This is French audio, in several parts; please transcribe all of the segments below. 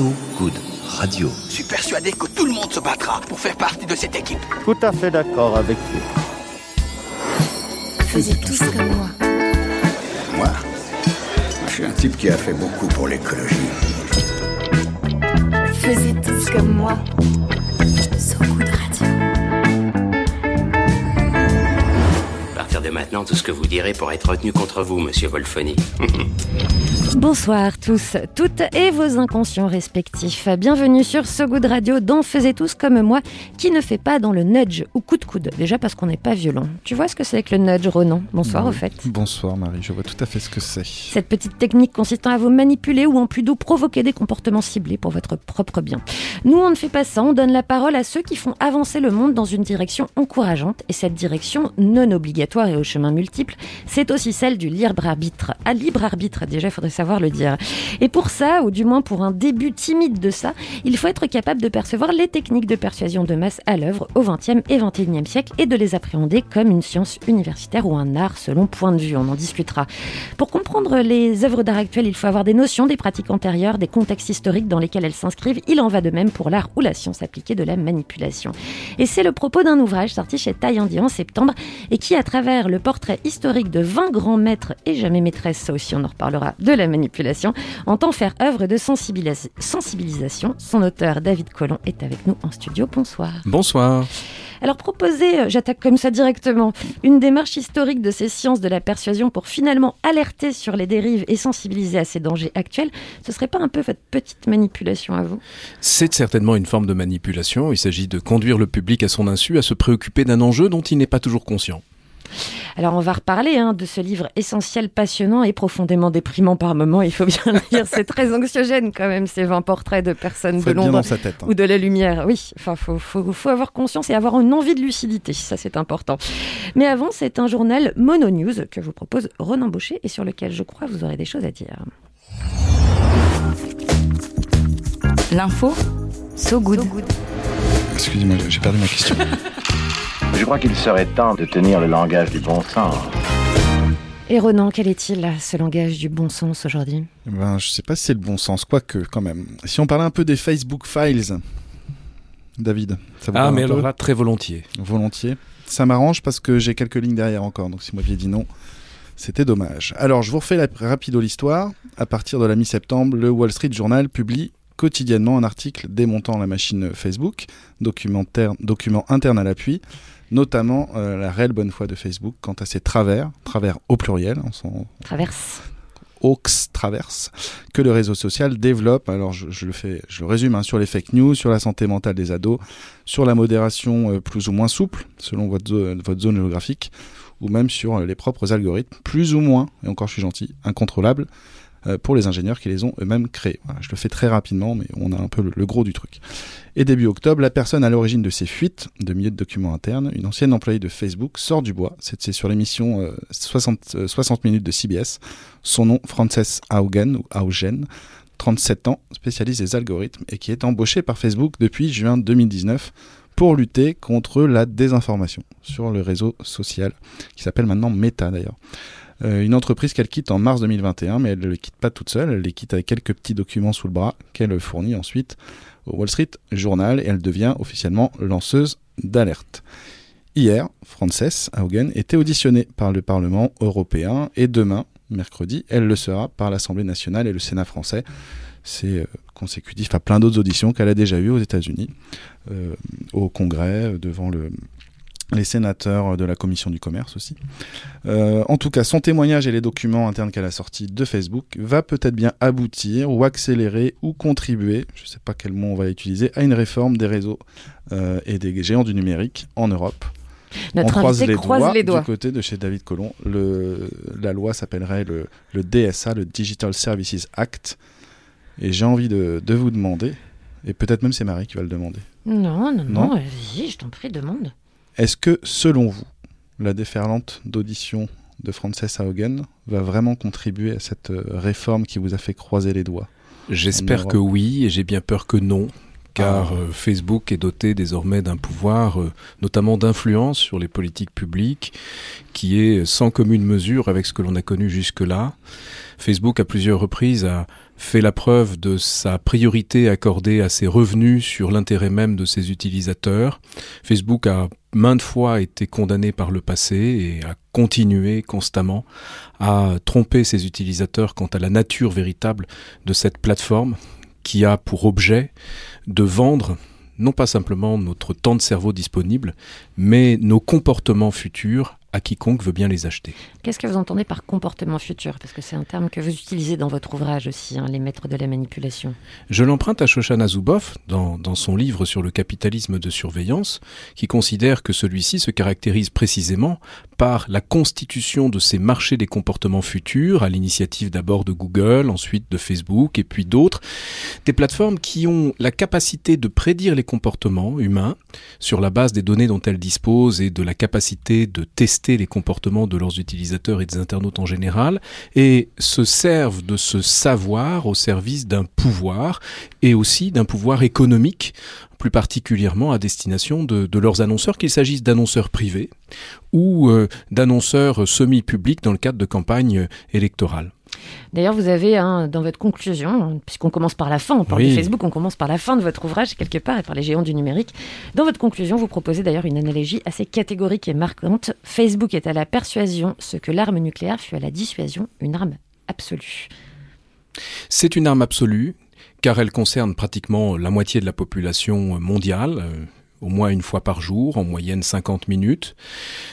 So Good Radio. Je suis persuadé que tout le monde se battra pour faire partie de cette équipe. Tout à fait d'accord avec vous. Faisiez tous comme moi. Moi, je suis un type qui a fait beaucoup pour l'écologie. Faisiez tous comme moi. De maintenant, tout ce que vous direz pourra être retenu contre vous, monsieur Wolfoni. Bonsoir tous, toutes et vos inconscients respectifs. Bienvenue sur So Good Radio dont faisait tous comme moi, qui ne fait pas dans le nudge ou coup de coude. Déjà parce qu'on n'est pas violent. Tu vois ce que c'est que le nudge, Ronan? Bonsoir au fait. Bonsoir Marie, je vois tout à fait ce que c'est. Cette petite technique consistant à vous manipuler ou en plus doux provoquer des comportements ciblés pour votre propre bien. Nous, on ne fait pas ça, on donne la parole à ceux qui font avancer le monde dans une direction encourageante. Et cette direction, non obligatoire et au chemin multiple, c'est aussi celle du libre arbitre. À libre arbitre, déjà, il faudrait savoir le dire. Et pour ça, ou du moins pour un début timide de ça, il faut être capable de percevoir les techniques de persuasion de masse à l'œuvre au XXe et XXIe siècle et de les appréhender comme une science universitaire ou un art selon point de vue. On en discutera. Pour comprendre les œuvres d'art actuelles, il faut avoir des notions des pratiques antérieures, des contextes historiques dans lesquels elles s'inscrivent. Il en va de même pour l'art ou la science appliquée de la manipulation. Et c'est le propos d'un ouvrage sorti chez Taillandier en septembre et qui, à travers le portrait historique de 20 grands maîtres et jamais maîtresses, ça aussi on en reparlera, de la manipulation, entend faire œuvre de sensibilis- sensibilisation. Son auteur, David Collomb, est avec nous en studio. Bonsoir. Bonsoir. Alors proposer, euh, j'attaque comme ça directement, une démarche historique de ces sciences de la persuasion pour finalement alerter sur les dérives et sensibiliser à ces dangers actuels, ce serait pas un peu votre petite manipulation à vous? C'est certainement une forme de manipulation. Il s'agit de conduire le public à son insu à se préoccuper d'un enjeu dont il n'est pas toujours conscient. Alors on va reparler hein, de ce livre essentiel, passionnant et profondément déprimant par moments, il faut bien le dire, c'est très anxiogène quand même ces 20 portraits de personnes Faut de l'ombre dans sa tête. hein. ou de la lumière. Oui, enfin, faut, faut, faut avoir conscience et avoir une envie de lucidité, ça c'est important. Mais avant, c'est un journal Mono News que vous propose Ronan Baucher et sur lequel je crois vous aurez des choses à dire. L'info, so good. Excusez-moi, j'ai perdu ma question. Je crois qu'il serait temps de tenir le langage du bon sens. Et Ronan, quel est-il ce langage du bon sens aujourd'hui? Ben, je sais pas si c'est le bon sens, quoique quand même. Si on parlait un peu des Facebook Files, David, ça vous Ah, mais un alors peu? là, très volontiers. Volontiers. Ça m'arrange parce que j'ai quelques lignes derrière encore, donc si vous m'aviez dit non, c'était dommage. Alors, je vous refais la rapido l'histoire. À partir de la mi-septembre, le Wall Street Journal publie quotidiennement un article démontant la machine Facebook, documentaire, document interne à l'appui, notamment euh, la réelle bonne foi de Facebook quant à ses travers, travers au pluriel, en son Traverse. Hawks traverse, que le réseau social développe. Alors je, je le fais, je le résume hein, sur les fake news, sur la santé mentale des ados, sur la modération euh, plus ou moins souple selon votre, zo- votre zone géographique, ou même sur euh, les propres algorithmes plus ou moins, et encore je suis gentil, incontrôlables euh, pour les ingénieurs qui les ont eux-mêmes créés. Voilà, je le fais très rapidement, mais on a un peu le, le gros du truc. Et début octobre, la personne à l'origine de ces fuites de milliers de documents internes, une ancienne employée de Facebook, sort du bois. C'est sur l'émission euh, 60, euh, 60 minutes de CBS. Son nom, Frances Haugen, ou Haugen, 37 ans, spécialiste des algorithmes et qui est embauchée par Facebook depuis juin 2019 pour lutter contre la désinformation sur le réseau social, qui s'appelle maintenant Meta d'ailleurs. Euh, une entreprise qu'elle quitte en mars 2021, mais elle ne les quitte pas toute seule, elle les quitte avec quelques petits documents sous le bras qu'elle fournit ensuite au Wall Street Journal et elle devient officiellement lanceuse d'alerte. Hier, Frances Haugen était auditionnée par le Parlement européen et demain, mercredi, elle le sera par l'Assemblée nationale et le Sénat français. C'est euh, consécutif à plein d'autres auditions qu'elle a déjà eues aux États-Unis, euh, au Congrès, devant le, les sénateurs de la Commission du commerce aussi. Euh, en tout cas, son témoignage et les documents internes qu'elle a sortis de Facebook va peut-être bien aboutir ou accélérer ou contribuer, je ne sais pas quel mot on va utiliser, à une réforme des réseaux euh, et des géants du numérique en Europe. Notre on croise les croise doigts les doigts. du côté de chez David Colomb. Le, la loi s'appellerait le, le DSA, le Digital Services Act. Et j'ai envie de, de vous demander, et peut-être même c'est Marie qui va le demander, Non, non, non, Non vas-y, je t'en prie, demande. Est-ce que selon vous, la déferlante d'audition de Frances Haugen va vraiment contribuer à cette euh, réforme qui vous a fait croiser les doigts J'espère que oui, et j'ai bien peur que non. car euh, Facebook est doté désormais d'un pouvoir, euh, notamment d'influence sur les politiques publiques, qui est sans commune mesure avec ce que l'on a connu jusque-là. Facebook, à plusieurs reprises, a fait la preuve de sa priorité accordée à ses revenus sur l'intérêt même de ses utilisateurs. Facebook a maintes fois été condamné par le passé et a continué constamment à tromper ses utilisateurs quant à la nature véritable de cette plateforme qui a pour objet de vendre non pas simplement notre temps de cerveau disponible, mais nos comportements futurs à quiconque veut bien les acheter. Qu'est-ce que vous entendez par comportement futur? Parce que c'est un terme que vous utilisez dans votre ouvrage aussi, hein, Les maîtres de la manipulation. Je l'emprunte à Shoshana Zuboff dans, dans son livre sur le capitalisme de surveillance, qui considère que celui-ci se caractérise précisément par la constitution de ces marchés des comportements futurs, à l'initiative d'abord de Google, ensuite de Facebook et puis d'autres, des plateformes qui ont la capacité de prédire les comportements humains sur la base des données dont elles disposent et de la capacité de tester les comportements de leurs utilisateurs et des internautes en général, et se servent de ce savoir au service d'un pouvoir et aussi d'un pouvoir économique plus particulièrement à destination de, leurs annonceurs, qu'il s'agisse d'annonceurs privés ou euh, d'annonceurs semi-publics dans le cadre de campagnes électorales. D'ailleurs, vous avez hein, dans votre conclusion, puisqu'on commence par la fin, on parle Oui. de Facebook, on commence par la fin de votre ouvrage quelque part et par les géants du numérique. Dans votre conclusion, vous proposez d'ailleurs une analogie assez catégorique et marquante. Facebook est à la persuasion ce que l'arme nucléaire fut à la dissuasion, une arme absolue. C'est une arme absolue, car elle concerne pratiquement la moitié de la population mondiale, euh, au moins une fois par jour, en moyenne 50 minutes.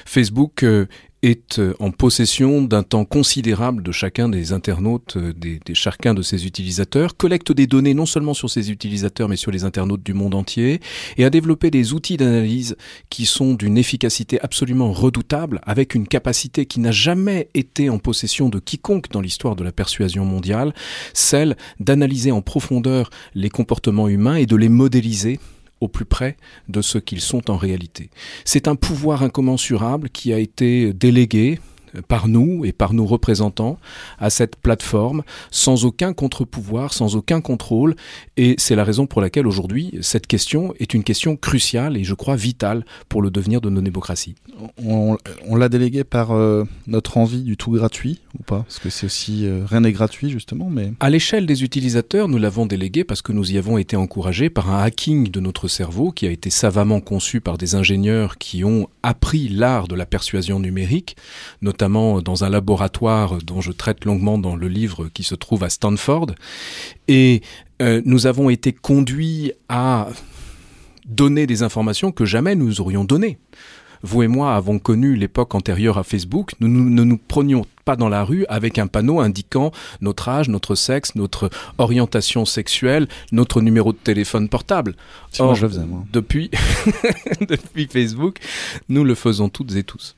Facebook euh, est euh, en possession d'un temps considérable de chacun des internautes, euh, des, chacun de ses utilisateurs, collecte des données non seulement sur ses utilisateurs, mais sur les internautes du monde entier, et a développé des outils d'analyse qui sont d'une efficacité absolument redoutable, avec une capacité qui n'a jamais été en possession de quiconque dans l'histoire de la persuasion mondiale, celle d'analyser en profondeur les comportements humains et de les modéliser au plus près de ce qu'ils sont en réalité. C'est un pouvoir incommensurable qui a été délégué par nous et par nos représentants à cette plateforme sans aucun contre-pouvoir, sans aucun contrôle. Et c'est la raison pour laquelle aujourd'hui cette question est une question cruciale et je crois vitale pour le devenir de nos démocraties. On, on l'a délégué par euh, notre envie du tout gratuit ou pas? Parce que c'est aussi euh, rien n'est gratuit justement, mais. À l'échelle des utilisateurs, nous l'avons délégué parce que nous y avons été encouragés par un hacking de notre cerveau qui a été savamment conçu par des ingénieurs qui ont appris l'art de la persuasion numérique, notamment dans un laboratoire dont je traite longuement dans le livre qui se trouve à Stanford. Et euh, nous avons été conduits à donner des informations que jamais nous aurions données. Vous et moi avons connu l'époque antérieure à Facebook. Nous nous- ne nous prenions pas dans la rue avec un panneau indiquant notre âge, notre sexe, notre orientation sexuelle, notre numéro de téléphone portable. si moi Or, je le faisais moi. Depuis, depuis Facebook, nous le faisons toutes et tous.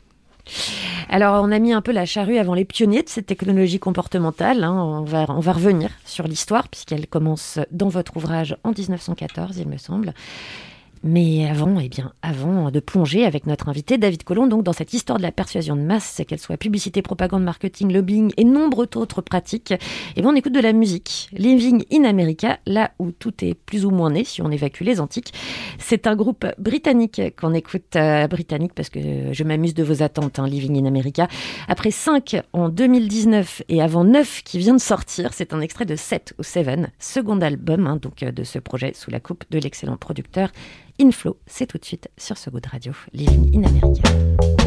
Alors, on a mis un peu la charrue avant les pionniers de cette technologie comportementale. hein. On, va, on va revenir sur l'histoire, puisqu'elle commence dans votre ouvrage en 1914, il me semble. Mais avant, eh bien, avant de plonger avec notre invité David Colomb, donc dans cette histoire de la persuasion de masse, qu'elle soit publicité, propagande, marketing, lobbying et nombreuses autres pratiques, eh bien, on écoute de la musique. Living in America, là où tout est plus ou moins né, si on évacue les antiques. C'est un groupe britannique qu'on écoute, euh, britannique parce que je m'amuse de vos attentes, hein, Living in America. Après 5 en 2019 et avant 9 qui vient de sortir, c'est un extrait de 7 ou 7, second album hein, donc euh, de ce projet sous la coupe de l'excellent producteur Inflow. C'est tout de suite sur ce goût de radio, Living in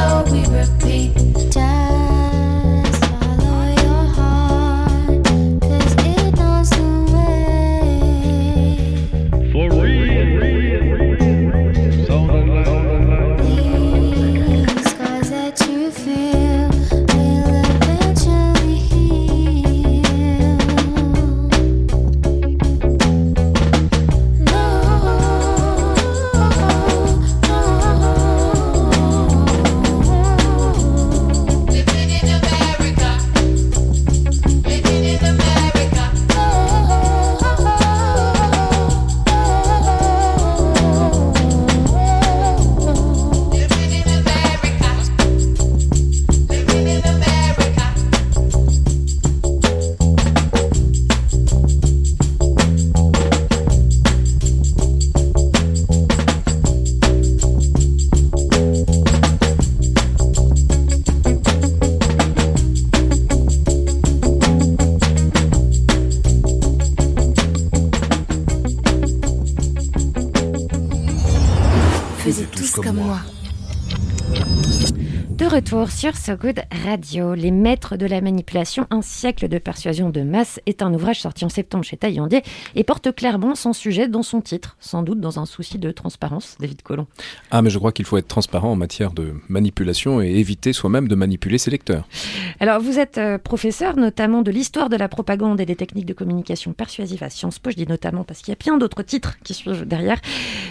so we repeat. Sur So Good Radio, Les Maîtres de la Manipulation, un siècle de persuasion de masse est un ouvrage sorti en septembre chez Taillandier et porte clairement son sujet dans son titre, sans doute dans un souci de transparence, David Colomb. Ah, mais je crois qu'il faut être transparent en matière de manipulation et éviter soi-même de manipuler ses lecteurs. Alors, vous êtes euh, professeur notamment de l'histoire de la propagande et des techniques de communication persuasive à Sciences Po. Je dis notamment parce qu'il y a plein d'autres titres qui suivent derrière.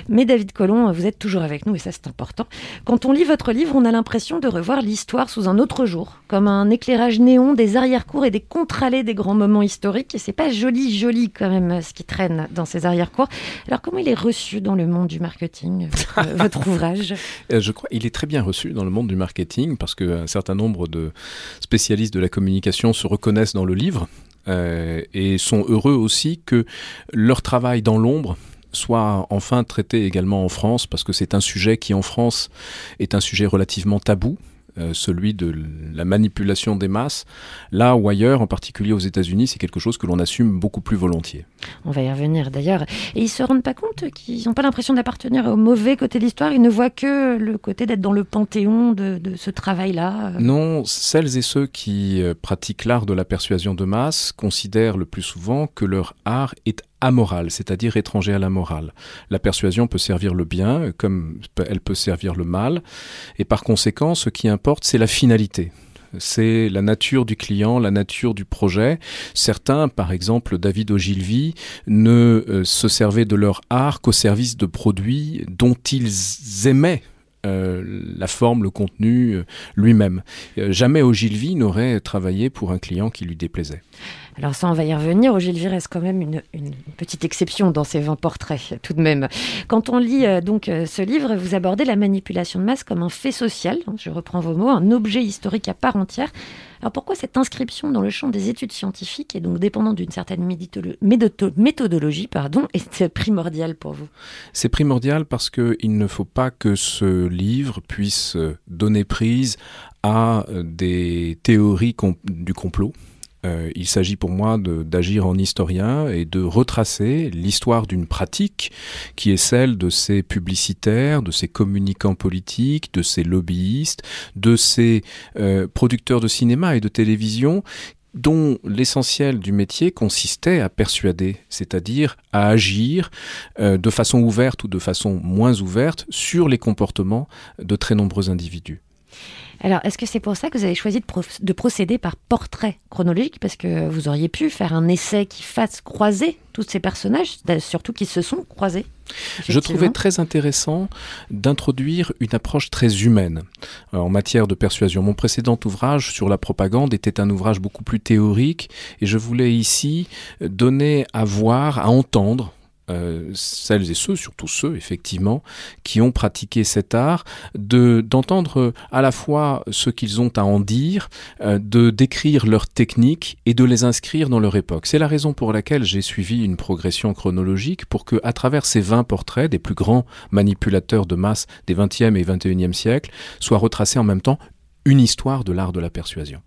Mais David Colomb, vous êtes toujours avec nous et ça c'est important. Quand on lit votre livre, on a l'impression de voir l'histoire sous un autre jour, comme un éclairage néon des arrière-cours et des contre-allées des grands moments historiques. Et c'est pas joli, joli quand même ce qui traîne dans ces arrière-cours. Alors comment il est reçu dans le monde du marketing, votre, votre ouvrage? Euh, Je crois qu'il est très bien reçu dans le monde du marketing parce qu'un certain nombre de spécialistes de la communication se reconnaissent dans le livre euh, et sont heureux aussi que leur travail dans l'ombre soit enfin traité également en France parce que c'est un sujet qui en France est un sujet relativement tabou euh, celui de la manipulation des masses, là ou ailleurs, en particulier aux États-Unis, c'est quelque chose que l'on assume beaucoup plus volontiers. On va y revenir d'ailleurs. Et ils se rendent pas compte qu'ils n'ont pas l'impression d'appartenir au mauvais côté de l'histoire. Ils ne voient que le côté d'être dans le panthéon de, de ce travail-là. Non, celles et ceux qui euh, pratiquent l'art de la persuasion de masse considèrent le plus souvent que leur art est amoral, c'est-à-dire étranger à la morale. La persuasion peut servir le bien comme elle peut servir le mal, et par conséquent, ce qui importe, c'est la finalité c'est la nature du client, la nature du projet. Certains, par exemple David Ogilvy, ne euh, se servaient de leur art qu'au service de produits dont ils aimaient euh, la forme, le contenu euh, lui-même. Jamais Ogilvy n'aurait travaillé pour un client qui lui déplaisait. Alors ça, on va y revenir. Ogilvy reste quand même une, petite exception dans ces 20 portraits, tout de même. Quand on lit euh, donc euh, ce livre, vous abordez la manipulation de masse comme un fait social, hein, je reprends vos mots, un objet historique à part entière. Alors pourquoi cette inscription dans le champ des études scientifiques et donc dépendant d'une certaine méthodologie pardon, est primordiale pour vous? C'est primordial parce qu'il ne faut pas que ce livre puisse donner prise à des théories du complot. Euh, il s'agit pour moi d'agir en historien et de retracer l'histoire d'une pratique qui est celle de ces publicitaires, de ces communicants politiques, de ces lobbyistes, de ces euh, producteurs de cinéma et de télévision dont l'essentiel du métier consistait à persuader, c'est-à-dire à agir euh, de façon ouverte ou de façon moins ouverte sur les comportements de très nombreux individus. Alors, est-ce que c'est pour ça que vous avez choisi de, pro de, procéder par portrait chronologique? Parce que vous auriez pu faire un essai qui fasse croiser tous ces personnages, surtout qui se sont croisés. Je trouvais très intéressant d'introduire une approche très humaine euh, en matière de persuasion. Mon précédent ouvrage sur la propagande était un ouvrage beaucoup plus théorique et je voulais ici donner à voir, à entendre euh, celles et ceux, surtout ceux effectivement, qui ont pratiqué cet art, de d'entendre à la fois ce qu'ils ont à en dire, euh, de décrire leurs techniques et de les inscrire dans leur époque. C'est la raison pour laquelle j'ai suivi une progression chronologique pour que, à travers ces 20 portraits des plus grands manipulateurs de masse des 20e et 21e siècles, soit retracée en même temps une histoire de l'art de la persuasion.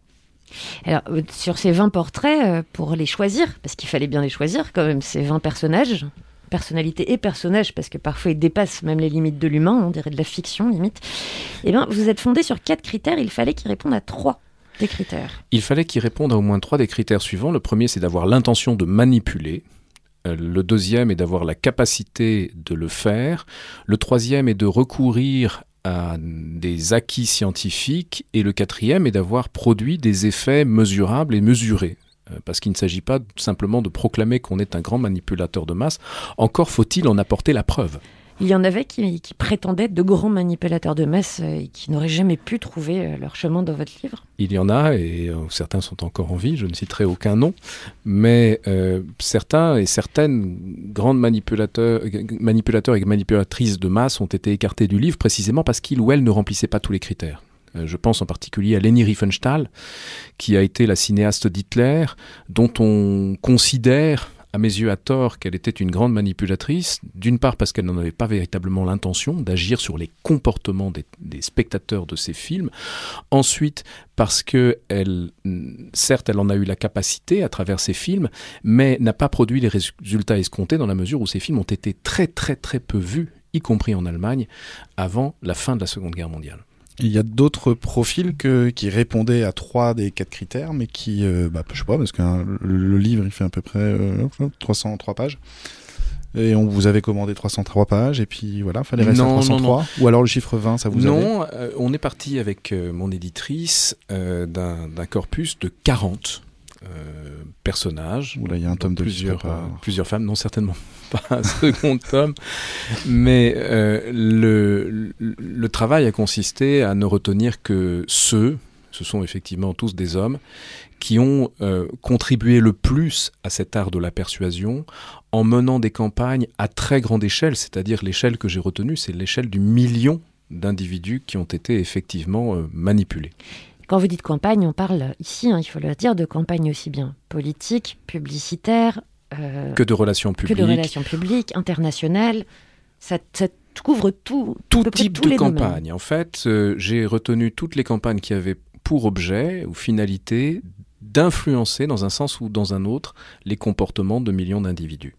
Alors, sur ces 20 portraits, euh, pour les choisir, parce qu'il fallait bien les choisir quand même, ces 20 personnages, personnalité et personnage, parce que parfois ils dépassent même les limites de l'humain, on dirait de la fiction limite, eh bien, vous êtes fondé sur quatre critères, il fallait qu'ils répondent à trois des critères. Il fallait qu'ils répondent à au moins trois des critères suivants. Le premier, c'est d'avoir l'intention de manipuler. Le deuxième est d'avoir la capacité de le faire. Le troisième est de recourir à des acquis scientifiques. Et le quatrième est d'avoir produit des effets mesurables et mesurés parce qu'il ne s'agit pas simplement de proclamer qu'on est un grand manipulateur de masse, encore faut-il en apporter la preuve. Il y en avait qui, qui prétendaient être de grands manipulateurs de masse et qui n'auraient jamais pu trouver leur chemin dans votre livre Il y en a, et euh, certains sont encore en vie, je ne citerai aucun nom, mais euh, certains et certaines grandes manipulateurs, manipulateurs et manipulatrices de masse ont été écartés du livre précisément parce qu'ils ou elles ne remplissaient pas tous les critères. Je pense en particulier à Leni Riefenstahl, qui a été la cinéaste d'Hitler, dont on considère, à mes yeux à tort, qu'elle était une grande manipulatrice, d'une part parce qu'elle n'en avait pas véritablement l'intention d'agir sur les comportements des, spectateurs de ces films, ensuite parce que elle, certes, elle en a eu la capacité à travers ces films, mais n'a pas produit les résultats escomptés dans la mesure où ces films ont été très très très peu vus y compris en Allemagne, avant la fin de la Seconde Guerre mondiale. Il y a d'autres profils que, qui répondaient à trois des quatre critères, mais qui, euh, bah, je sais pas, parce que hein, le, livre il fait à peu près euh, 303 pages. Et on vous avait commandé 303 pages, et puis voilà, fallait rester Non, à non, 303. Ou alors le chiffre 20, ça vous non, euh, on est parti avec euh, mon éditrice euh, d'un d'un corpus de 40 euh, personnages. Oula, il y a un tome de plusieurs, euh, plusieurs femmes, non certainement pas un second tome, mais euh, le, le, le travail a consisté à ne retenir que ceux, ce sont effectivement tous des hommes, qui ont contribué le plus à cet art de la persuasion en menant des campagnes à très grande échelle, c'est-à-dire l'échelle que j'ai retenue, c'est l'échelle du million d'individus qui ont été effectivement manipulés. Quand vous dites campagne, on parle ici, hein, il faut le dire, de campagne aussi bien politique, publicitaire, euh, Que de relations que publiques, de relations publiques, internationales. Ça, ça couvre tout, tout type tous de domaines. campagne. En fait, euh, j'ai retenu toutes les campagnes qui avaient pour objet ou finalité d'influencer dans un sens ou dans un autre les comportements de millions d'individus.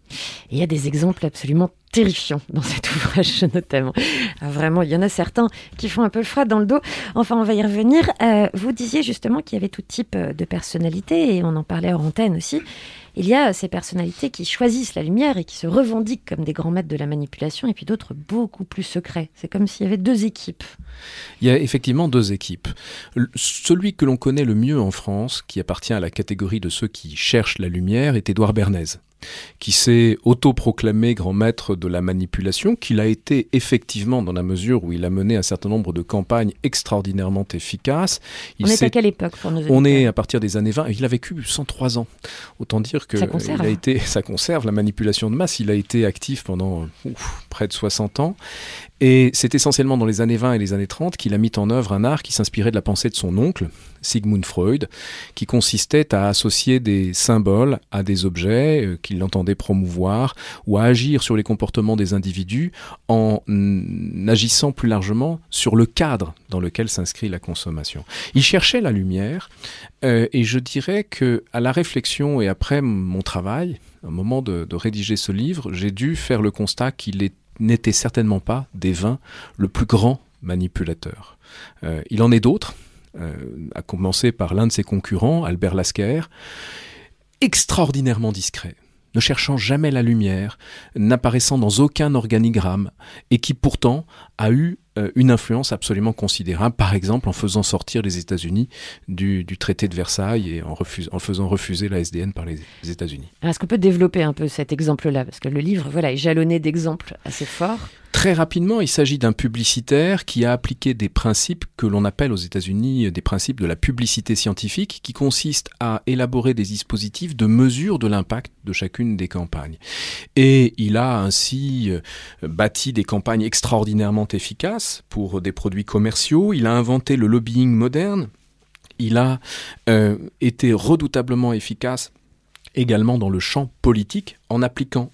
Il y a des exemples absolument terrifiants dans cet ouvrage, notamment. Ah, Vraiment, il y en a certains qui font un peu froid dans le dos. Enfin, on va y revenir. Euh, vous disiez justement qu'il y avait tout type euh, de personnalité, et on en parlait hors antenne aussi. Il y a ces personnalités qui choisissent la lumière et qui se revendiquent comme des grands maîtres de la manipulation, et puis d'autres beaucoup plus secrets. C'est comme s'il y avait deux équipes. Il y a effectivement deux équipes. Celui que l'on connaît le mieux en France, qui appartient à la catégorie de ceux qui cherchent la lumière, est Édouard Bernays, qui s'est autoproclamé grand maître de la manipulation, qu'il a été effectivement dans la mesure où il a mené un certain nombre de campagnes extraordinairement efficaces. Il on est à quelle époque pour nos On est à partir des années 20. Il a vécu 103 ans. Autant dire que Ça conserve, il a hein. été, ça conserve la manipulation de masse. Il a été actif pendant ouf, près de 60 ans. Et c'est essentiellement dans les années 20 et les années 30 qu'il a mis en œuvre un art qui s'inspirait de la pensée de son oncle, Sigmund Freud, qui consistait à associer des symboles à des objets euh, qu'il entendait promouvoir ou à agir sur les comportements des individus en agissant plus largement sur le cadre dans lequel s'inscrit la consommation. Il cherchait la lumière euh, et je dirais que à la réflexion et après mon travail, au moment de, de rédiger ce livre, j'ai dû faire le constat qu'il est- n'était certainement pas des vins le plus grand manipulateur. Euh, il en est d'autres, euh, à commencer par l'un de ses concurrents, Albert Lasker, extraordinairement discret, ne cherchant jamais la lumière, n'apparaissant dans aucun organigramme, et qui pourtant a eu une influence absolument considérable, par exemple en faisant sortir les États-Unis du, traité de Versailles et en, en faisant refuser la SDN par les, les États-Unis. Est-ce qu'on peut développer un peu cet exemple-là? Parce que le livre voilà, est jalonné d'exemples assez forts. Très rapidement, il s'agit d'un publicitaire qui a appliqué des principes que l'on appelle aux États-Unis des principes de la publicité scientifique, qui consistent à élaborer des dispositifs de mesure de l'impact de chacune des campagnes. Et il a ainsi euh, bâti des campagnes extraordinairement efficaces pour des produits commerciaux. Il a inventé le lobbying moderne. Il a euh, été redoutablement efficace également dans le champ politique en appliquant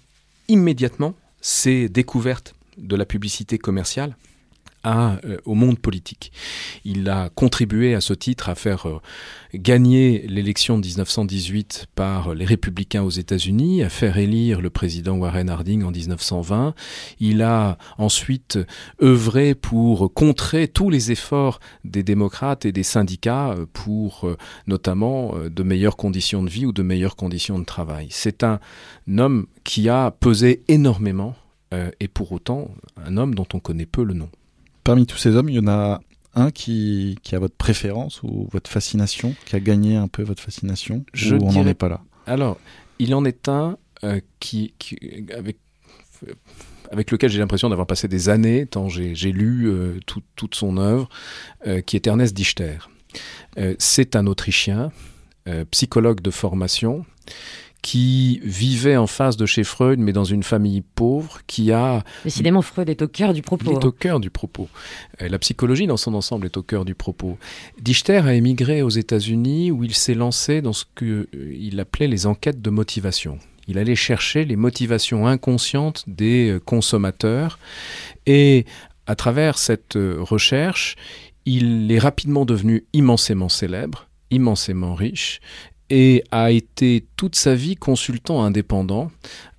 immédiatement ses découvertes de la publicité commerciale euh, au monde politique. Il a contribué à ce titre à faire euh, gagner l'élection de 1918 par les républicains aux États-Unis, à faire élire le président Warren Harding en 1920. Il a ensuite œuvré pour contrer tous les efforts des démocrates et des syndicats euh, pour notamment de meilleures conditions de vie ou de meilleures conditions de travail. C'est un homme qui a pesé énormément et pour autant un homme dont on connaît peu le nom. Parmi tous ces hommes, il y en a un qui, qui a votre préférence ou votre fascination, qui a gagné un peu votre fascination Je ou on n'en est pas là Alors, il en est un euh, qui, qui- avec, avec lequel j'ai l'impression d'avoir passé des années, tant j'ai lu euh, tout- toute son œuvre, euh, qui est Ernest Dichter. Euh, C'est un Autrichien, euh, psychologue de formation, qui vivait en face de chez Freud, mais dans une famille pauvre, qui a Décidément, Freud est au cœur du propos. il est hein. au cœur du propos. Euh, La psychologie dans son ensemble est au cœur du propos. Dichter a émigré aux États-Unis où il s'est lancé dans ce qu'il appelait les enquêtes de motivation. Il allait chercher les motivations inconscientes des euh, consommateurs et à travers cette euh, recherche, il est rapidement devenu immensément célèbre, immensément riche et a été toute sa vie consultant indépendant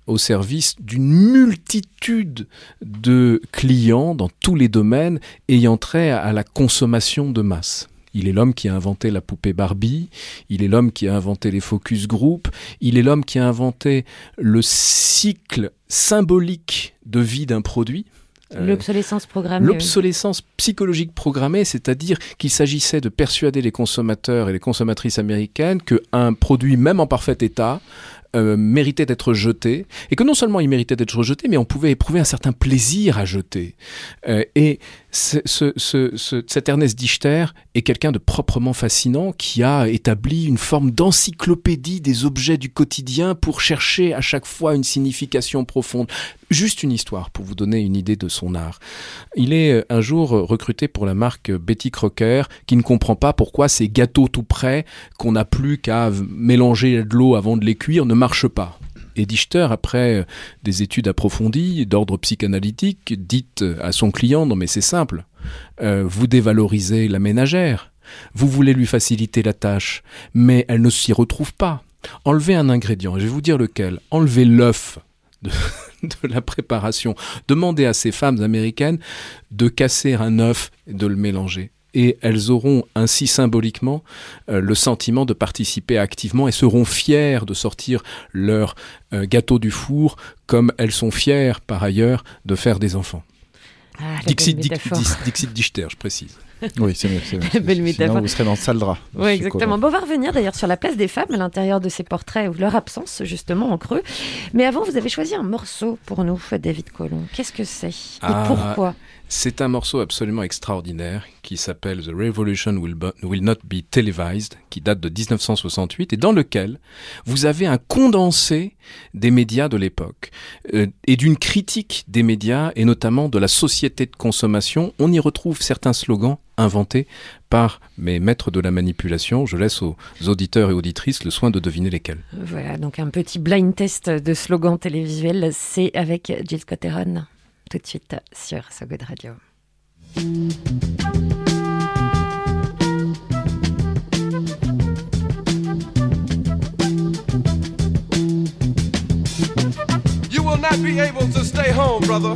au service d'une multitude de clients dans tous les domaines ayant trait à la consommation de masse. Il est l'homme qui a inventé la poupée Barbie, il est l'homme qui a inventé les focus group, il est l'homme qui a inventé le cycle symbolique de vie d'un produit. Euh, l'obsolescence programmée. L'obsolescence psychologique programmée, c'est-à-dire qu'il s'agissait de persuader les consommateurs et les consommatrices américaines qu'un produit, même en parfait état, euh, méritait d'être jeté, et que non seulement il méritait d'être jeté, mais on pouvait éprouver un certain plaisir à jeter. Euh, et ce, ce, cet Ernest Dichter est quelqu'un de proprement fascinant qui a établi une forme d'encyclopédie des objets du quotidien pour chercher à chaque fois une signification profonde. Juste une histoire pour vous donner une idée de son art. Il est euh, un jour recruté pour la marque Betty Crocker qui ne comprend pas pourquoi ces gâteaux tout prêts qu'on n'a plus qu'à mélanger de l'eau avant de les cuire ne marche pas. Et Dichter, après euh, des études approfondies d'ordre psychanalytique, dit euh, à son client Non, mais c'est simple, euh, vous dévalorisez la ménagère, vous voulez lui faciliter la tâche, mais elle ne s'y retrouve pas. Enlevez un ingrédient, je vais vous dire lequel. Enlevez l'œuf de, de, la préparation. Demandez à ces femmes américaines de casser un œuf et de le mélanger et elles auront ainsi symboliquement euh, le sentiment de participer activement et seront fières de sortir leur euh, gâteau du four comme elles sont fières par ailleurs de faire des enfants. Ah, Dixit, Dixit Dichter, je précise. Oui, c'est mieux. C'est Belle Sinon, vous serez dans le sale drap. Oui, exactement. Bon, on va revenir d'ailleurs sur la place des femmes à l'intérieur de ces portraits ou leur absence, justement, en creux. Mais avant, vous avez choisi un morceau pour nous, David Colomb. Qu'est-ce que c'est Et ah, pourquoi? c'est un morceau absolument extraordinaire qui s'appelle The Revolution Will, Not Be Televised, qui date de 1968 et dans lequel vous avez un condensé des médias de l'époque euh, et d'une critique des médias et notamment de la société de consommation. On y retrouve certains slogans inventés par mes maîtres de la manipulation. Je laisse aux auditeurs et auditrices le soin de deviner lesquels. Voilà, donc un petit blind test de slogans télévisuels, c'est avec Jill Scotteron tout de suite sur So Good Radio. You will not be able to stay home, brother.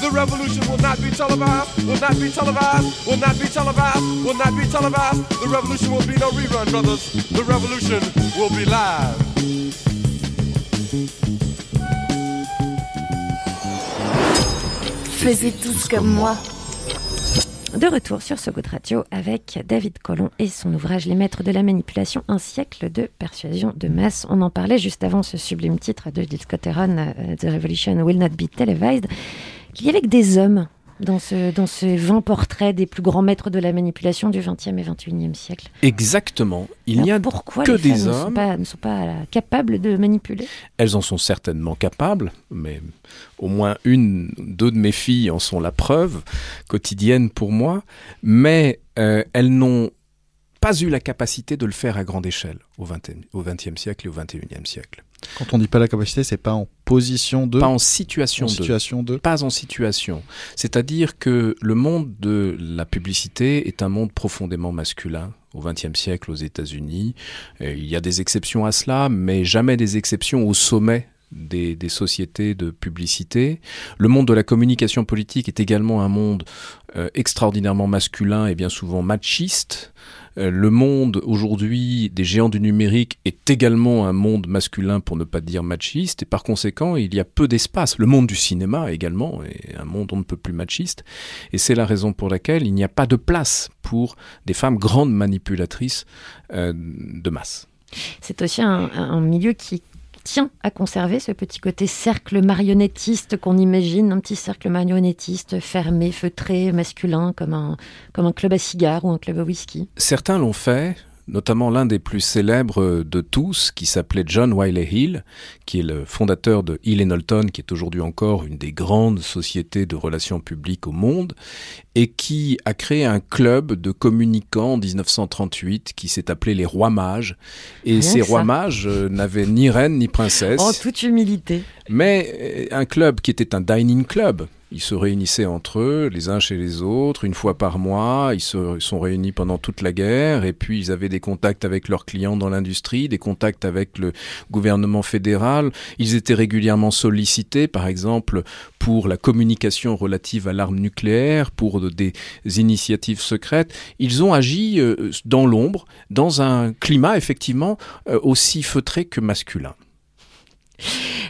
The revolution will not be televised, will not be televised, will not be televised, will not be televised. The revolution will be no rerun, brothers. The revolution will be live. Faisez tous comme moi. De retour sur ce Good Radio avec David Colomb et son ouvrage Les maîtres de la manipulation, un siècle de persuasion de masse. On en parlait juste avant ce sublime titre de Jill Scott Heron, euh, The Revolution Will Not Be Televised. Il y avait que des hommes dans, ce, dans ces 20 portraits des plus grands maîtres de la manipulation du 20e et 21e siècle. Exactement. Il n'y a pourquoi que les des femmes ne sont hommes. pas, ne sont pas capables de manipuler? Elles en sont certainement capables, mais au moins une, deux de mes filles en sont la preuve quotidienne pour moi, mais euh, elles n'ont pas eu la capacité de le faire à grande échelle au XXe au 20e siècle et au XXIe siècle. Quand on dit pas la capacité, c'est pas en position de. Pas en situation en de. situation de. Pas en situation. C'est-à-dire que le monde de la publicité est un monde profondément masculin au XXe siècle aux États-Unis. Il y a des exceptions à cela, mais jamais des exceptions au sommet des, sociétés de publicité. Le monde de la communication politique est également un monde euh, extraordinairement masculin et bien souvent machiste. Euh, le monde aujourd'hui des géants du numérique est également un monde masculin pour ne pas dire machiste et par conséquent il y a peu d'espace. Le monde du cinéma également est un monde on ne peut plus machiste et c'est la raison pour laquelle il n'y a pas de place pour des femmes grandes manipulatrices euh, de masse. C'est aussi un milieu qui tient à conserver ce petit côté cercle marionnettiste qu'on imagine, un petit cercle marionnettiste fermé, feutré, masculin, comme un, comme un club à cigares ou un club à whisky. Certains l'ont fait, notamment l'un des plus célèbres de tous, qui s'appelait John Wiley Hill, qui est le fondateur de Hill Knowlton, qui est aujourd'hui encore une des grandes sociétés de relations publiques au monde, et qui a créé un club de communicants en 1938 qui s'est appelé les Rois Mages. Et Rien ces Rois ça. Mages euh, n'avaient ni reine ni princesse. En toute humilité. Mais euh, un club qui était un dining club. Ils se réunissaient entre eux, les uns chez les autres, une fois par mois. Ils se sont réunis pendant toute la guerre. Et puis, ils avaient des contacts avec leurs clients dans l'industrie, des contacts avec le gouvernement fédéral. Ils étaient régulièrement sollicités, par exemple, pour la communication relative à l'arme nucléaire, pour des initiatives secrètes. Ils ont agi euh, dans l'ombre, dans un climat, effectivement, euh, aussi feutré que masculin.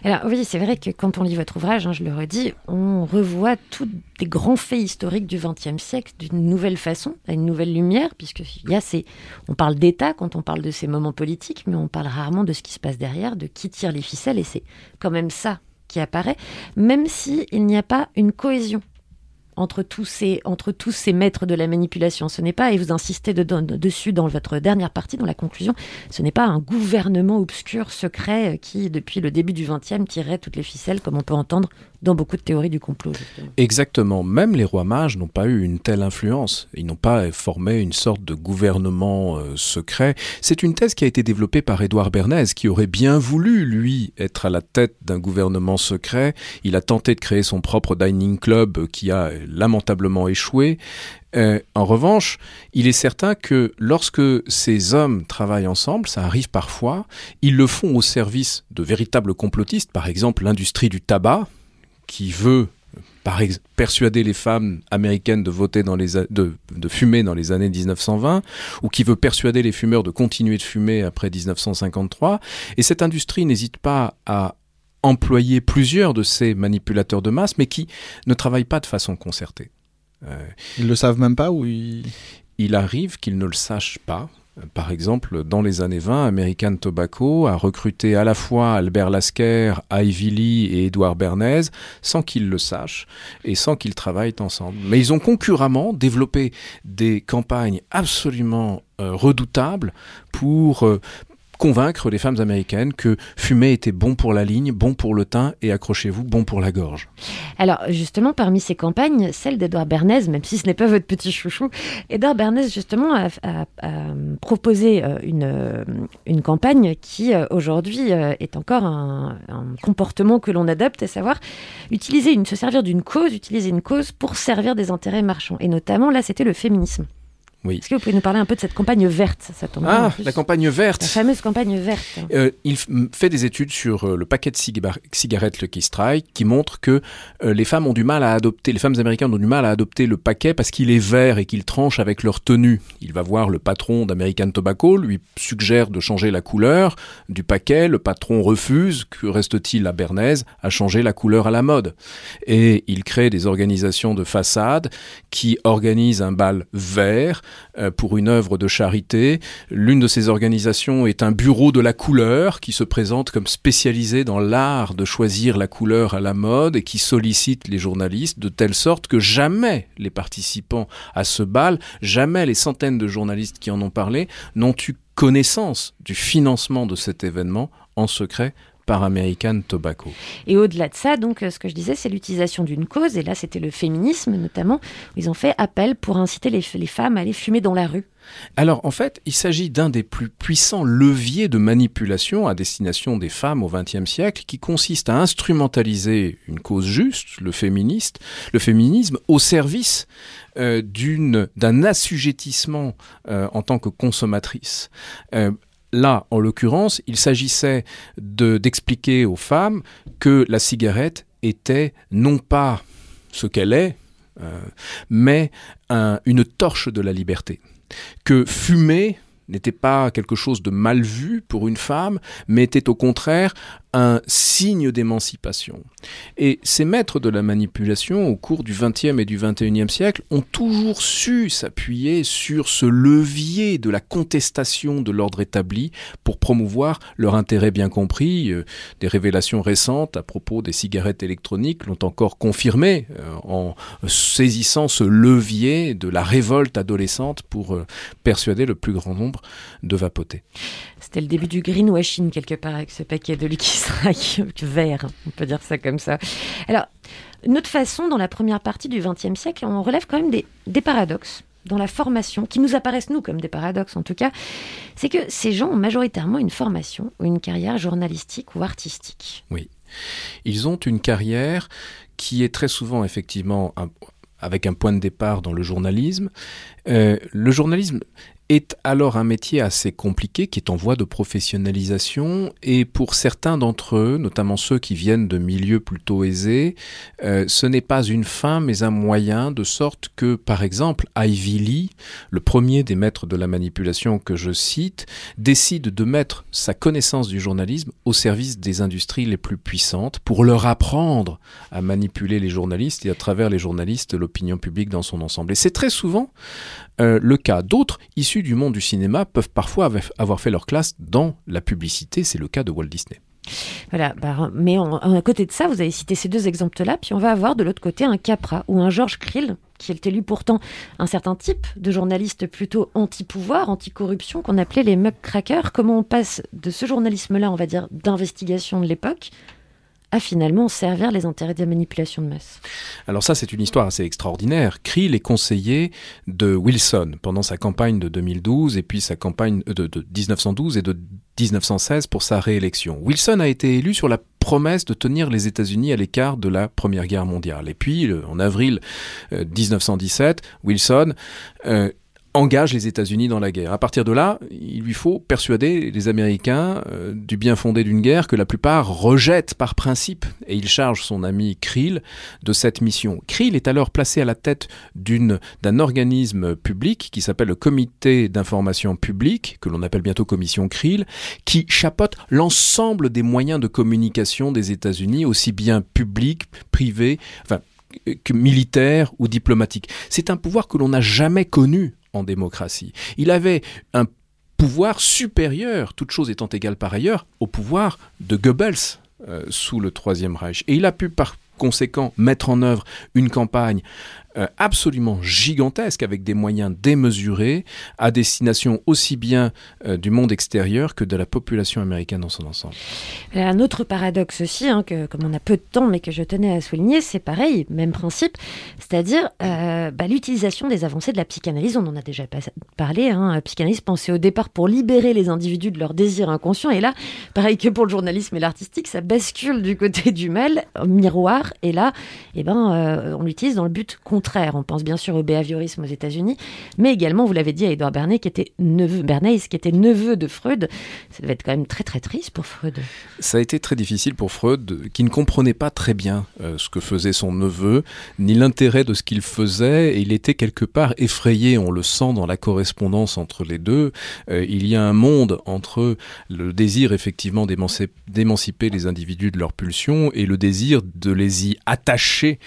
Alors oui, c'est vrai que quand on lit votre ouvrage, hein, je le redis, on revoit tous des grands faits historiques du XXe siècle d'une nouvelle façon, à une nouvelle lumière, puisque il y a ces, on parle d'État quand on parle de ces moments politiques, mais on parle rarement de ce qui se passe derrière, de qui tire les ficelles, et c'est quand même ça qui apparaît, même si il n'y a pas une cohésion entre tous ces, maîtres de la manipulation. Ce n'est pas, et vous insistez de, de, dessus dans votre dernière partie, dans la conclusion, ce n'est pas un gouvernement obscur, secret, qui, depuis le début du XXe, tirait toutes les ficelles, comme on peut entendre dans beaucoup de théories du complot. Exactement. Même les rois mages n'ont pas eu une telle influence. Ils n'ont pas formé une sorte de gouvernement euh, secret. C'est une thèse qui a été développée par Édouard Bernays, qui aurait bien voulu, lui, être à la tête d'un gouvernement secret. Il a tenté de créer son propre dining club qui a lamentablement échoué. Euh, en revanche, il est certain que lorsque ces hommes travaillent ensemble, ça arrive parfois, ils le font au service de véritables complotistes, par exemple l'industrie du tabac, qui veut par persuader les femmes américaines de voter dans les de, de, fumer dans les années 1920 ou qui veut persuader les fumeurs de continuer de fumer après 1953 et cette industrie n'hésite pas à employer plusieurs de ces manipulateurs de masse mais qui ne travaillent pas de façon concertée. Euh, ils le savent même pas ou ils... il arrive qu'ils ne le sachent pas par exemple, dans les années 20, American Tobacco a recruté à la fois Albert Lasker, Ivy Lee et Edouard Bernays sans qu'ils le sachent et sans qu'ils travaillent ensemble. Mais ils ont concurremment développé des campagnes absolument euh, redoutables pour euh, convaincre les femmes américaines que fumer était bon pour la ligne, bon pour le teint et accrochez-vous, bon pour la gorge. Alors justement, parmi ces campagnes, celle d'Edouard Bernays, même si ce n'est pas votre petit chouchou, Edouard Bernays justement a, proposé une, une campagne qui aujourd'hui est encore un, un, comportement que l'on adopte, à savoir utiliser une, se servir d'une cause, utiliser une cause pour servir des intérêts marchands. Et notamment là, c'était le féminisme. Oui. Est-ce que vous pouvez nous parler un peu de cette campagne verte ça tombe Ah, la campagne verte. La fameuse campagne verte. Euh, il fait des études sur euh, le paquet de cigar- cigarettes Lucky Strike qui montrent que euh, les femmes ont du mal à adopter, les femmes américaines ont du mal à adopter le paquet parce qu'il est vert et qu'il tranche avec leur tenue. Il va voir le patron d'American Tobacco, lui suggère de changer la couleur du paquet, le patron refuse, que reste-t-il à Bernays à changer la couleur à la mode? Et il crée des organisations de façade qui organisent un bal vert pour une œuvre de charité. L'une de ces organisations est un bureau de la couleur qui se présente comme spécialisé dans l'art de choisir la couleur à la mode et qui sollicite les journalistes de telle sorte que jamais les participants à ce bal, jamais les centaines de journalistes qui en ont parlé n'ont eu connaissance du financement de cet événement en secret par American Tobacco. Et au-delà de ça, donc, euh, ce que je disais, c'est l'utilisation d'une cause. Et là, c'était le féminisme, notamment. où Ils ont fait appel pour inciter les, les femmes à aller fumer dans la rue. Alors en fait, il s'agit d'un des plus puissants leviers de manipulation à destination des femmes au XXe siècle qui consiste à instrumentaliser une cause juste, le féministe, le féminisme, au service euh, d'un assujettissement euh, en tant que consommatrice. Euh, Là, en l'occurrence, il s'agissait de- d'expliquer aux femmes que la cigarette était non pas ce qu'elle est, euh, mais un- une torche de la liberté. Que fumer n'était pas quelque chose de mal vu pour une femme, mais était au contraire un signe d'émancipation. Et ces maîtres de la manipulation, au cours du XXe et du XXIe siècle, ont toujours su s'appuyer sur ce levier de la contestation de l'ordre établi pour promouvoir leur intérêt bien compris. Euh, Des révélations récentes à propos des cigarettes électroniques l'ont encore confirmé euh, en saisissant ce levier de la révolte adolescente pour euh, persuader le plus grand nombre de vapoter. C'était le début du greenwashing, quelque part, avec ce paquet de Lucky Vert. On peut dire ça comme ça. Alors, une autre façon, dans la première partie du XXe siècle, on relève quand même des, paradoxes dans la formation, qui nous apparaissent, nous, comme des paradoxes en tout cas, c'est que ces gens ont majoritairement une formation ou une carrière journalistique ou artistique. Oui. Ils ont une carrière qui est très souvent effectivement avec un point de départ dans le journalisme. Euh, le journalisme est alors un métier assez compliqué qui est en voie de professionnalisation et pour certains d'entre eux, notamment ceux qui viennent de milieux plutôt aisés, euh, ce n'est pas une fin mais un moyen de sorte que par exemple Ivy Lee, le premier des maîtres de la manipulation que je cite, décide de mettre sa connaissance du journalisme au service des industries les plus puissantes pour leur apprendre à manipuler les journalistes et à travers les journalistes l'opinion publique dans son ensemble. Et c'est très souvent euh, le cas. D'autres, issus du monde du cinéma, peuvent parfois avoir fait leur classe dans la publicité. C'est le cas de Walt Disney. Voilà, bah, mais à côté de ça, vous avez cité ces deux exemples-là, puis on va avoir de l'autre côté un Capra ou un Georges Krill, qui est élu pourtant un certain type de journaliste plutôt anti-pouvoir, anti-corruption, qu'on appelait les muckrackers. Comment on passe de ce journalisme-là, on va dire, d'investigation de l'époque, à finalement servir les intérêts de la manipulation de masse Alors ça, c'est une histoire assez extraordinaire. Krill est conseiller de Wilson pendant sa campagne de 2012 et puis sa campagne euh, de, de 1912 et de 1916 pour sa réélection. Wilson a été élu sur la promesse de tenir les États-Unis à l'écart de la Première Guerre mondiale. Et puis, euh, en avril euh, 1917, Wilson euh, engage les États-Unis dans la guerre. À partir de là, il lui faut persuader les Américains euh, du bien fondé d'une guerre que la plupart rejettent par principe. Et il charge son ami Krill de cette mission. Krill est alors placé à la tête d'un organisme public qui s'appelle le Comité d'information publique, que l'on appelle bientôt Commission Krill, qui chapeaute l'ensemble des moyens de communication des États-Unis, aussi bien publics, privés, enfin que militaires ou diplomatiques. C'est un pouvoir que l'on n'a jamais connu en démocratie. Il avait un pouvoir supérieur, toute chose étant égale par ailleurs, au pouvoir de Goebbels euh, sous le Troisième Reich. Et il a pu par conséquent mettre en œuvre une campagne absolument gigantesque avec des moyens démesurés à destination aussi bien euh, du monde extérieur que de la population américaine dans son ensemble. A un autre paradoxe aussi, hein, que, comme on a peu de temps, mais que je tenais à souligner, c'est pareil, même principe, c'est-à-dire euh, bah, l'utilisation des avancées de la psychanalyse. On en a déjà parlé. Hein, la psychanalyse pensée au départ pour libérer les individus de leurs désirs inconscients. Et là, pareil que pour le journalisme et l'artistique, ça bascule du côté du mal, miroir. Et là, eh ben, euh, on l'utilise dans le but contraire. On pense bien sûr au behaviorisme aux États-Unis, mais également, vous l'avez dit à Edouard Bernays, qui était neveu, Bernays, qui était neveu de Freud. Ça devait être quand même très très triste pour Freud. Ça a été très difficile pour Freud, qui ne comprenait pas très bien euh, ce que faisait son neveu, ni l'intérêt de ce qu'il faisait, il était quelque part effrayé. On le sent dans la correspondance entre les deux. Euh, il y a un monde entre le désir effectivement d'émanciper les individus de leurs pulsions et le désir de les y attacher